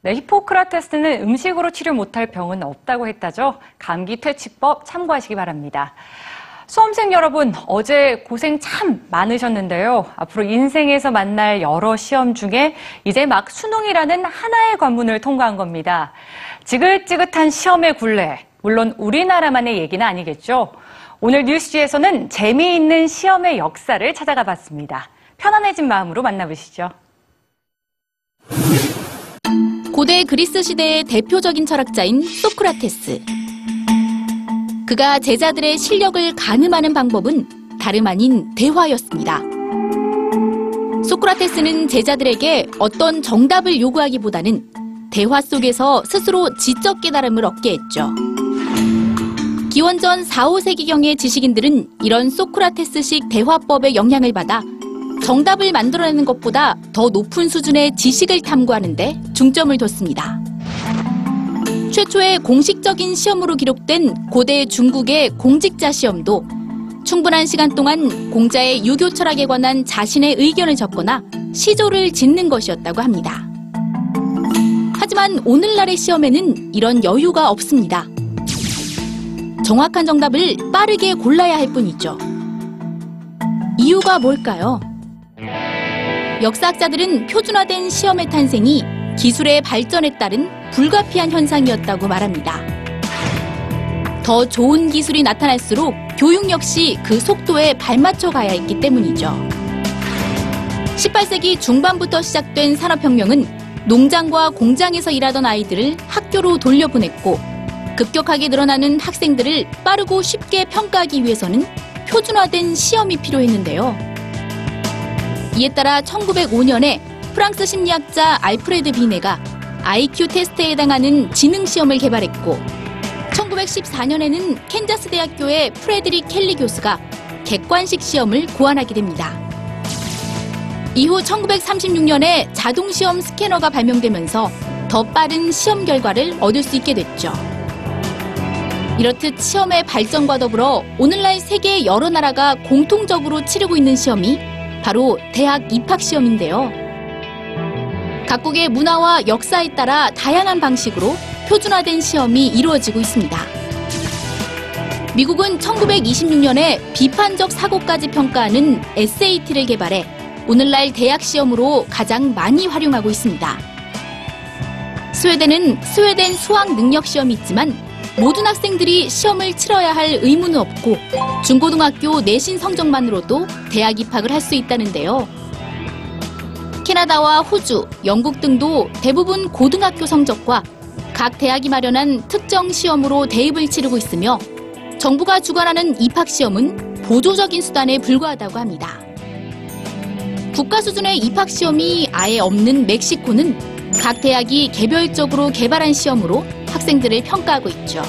네, 히포크라테스는 음식으로 치료 못할 병은 없다고 했다죠. 감기 퇴치법 참고하시기 바랍니다. 수험생 여러분, 어제 고생 참 많으셨는데요. 앞으로 인생에서 만날 여러 시험 중에 이제 막 수능이라는 하나의 관문을 통과한 겁니다. 지긋지긋한 시험의 굴레, 물론 우리나라만의 얘기는 아니겠죠. 오늘 뉴스지에서는 재미있는 시험의 역사를 찾아가 봤습니다. 편안해진 마음으로 만나보시죠. 고대 그리스 시대의 대표적인 철학자인 소크라테스. 그가 제자들의 실력을 가늠하는 방법은 다름 아닌 대화였습니다. 소크라테스는 제자들에게 어떤 정답을 요구하기보다는 대화 속에서 스스로 지적 깨달음을 얻게 했죠. 기원전 4, 5세기경의 지식인들은 이런 소크라테스식 대화법의 영향을 받아 정답을 만들어내는 것보다 더 높은 수준의 지식을 탐구하는데 중점을 뒀습니다. 최초의 공식적인 시험으로 기록된 고대 중국의 공직자 시험도 충분한 시간 동안 공자의 유교 철학에 관한 자신의 의견을 적거나 시조를 짓는 것이었다고 합니다. 하지만 오늘날의 시험에는 이런 여유가 없습니다. 정확한 정답을 빠르게 골라야 할 뿐이죠. 이유가 뭘까요? 역사학자들은 표준화된 시험의 탄생이 기술의 발전에 따른 불가피한 현상이었다고 말합니다. 더 좋은 기술이 나타날수록 교육 역시 그 속도에 발맞춰 가야 했기 때문이죠. 18세기 중반부터 시작된 산업혁명은 농장과 공장에서 일하던 아이들을 학교로 돌려보냈고 급격하게 늘어나는 학생들을 빠르고 쉽게 평가하기 위해서는 표준화된 시험이 필요했는데요. 이에 따라 1905년에 프랑스 심리학자 알프레드 비네가 IQ 테스트에 해당하는 지능 시험을 개발했고 1914년에는 캔자스 대학교의 프레드릭 켈리 교수가 객관식 시험을 고안하게 됩니다. 이후 1936년에 자동 시험 스캐너가 발명되면서 더 빠른 시험 결과를 얻을 수 있게 됐죠. 이렇듯 시험의 발전과 더불어 오늘날 세계 여러 나라가 공통적으로 치르고 있는 시험이 바로 대학 입학 시험인데요. 각국의 문화와 역사에 따라 다양한 방식으로 표준화된 시험이 이루어지고 있습니다. 미국은 1926년에 비판적 사고까지 평가하는 SAT를 개발해 오늘날 대학 시험으로 가장 많이 활용하고 있습니다. 스웨덴은 스웨덴 수학 능력 시험이 있지만 모든 학생들이 시험을 치러야 할 의무는 없고 중고등학교 내신 성적만으로도 대학 입학을 할 수 있다는데요. 캐나다와 호주, 영국 등도 대부분 고등학교 성적과 각 대학이 마련한 특정 시험으로 대입을 치르고 있으며 정부가 주관하는 입학 시험은 보조적인 수단에 불과하다고 합니다. 국가 수준의 입학 시험이 아예 없는 멕시코는 각 대학이 개별적으로 개발한 시험으로 학생들을 평가하고 있죠.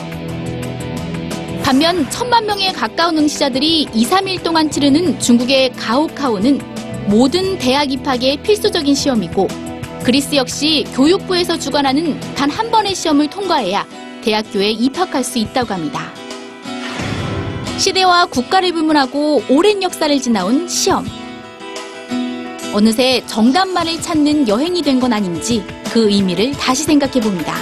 반면 천만 명에 가까운 응시자들이 2, 3일 동안 치르는 중국의 가오카오는 모든 대학 입학의 필수적인 시험이고 그리스 역시 교육부에서 주관하는 단 한 번의 시험을 통과해야 대학교에 입학할 수 있다고 합니다. 시대와 국가를 불문하고 오랜 역사를 지나온 시험. 어느새 정답만을 찾는 여행이 된 건 아닌지 그 의미를 다시 생각해 봅니다.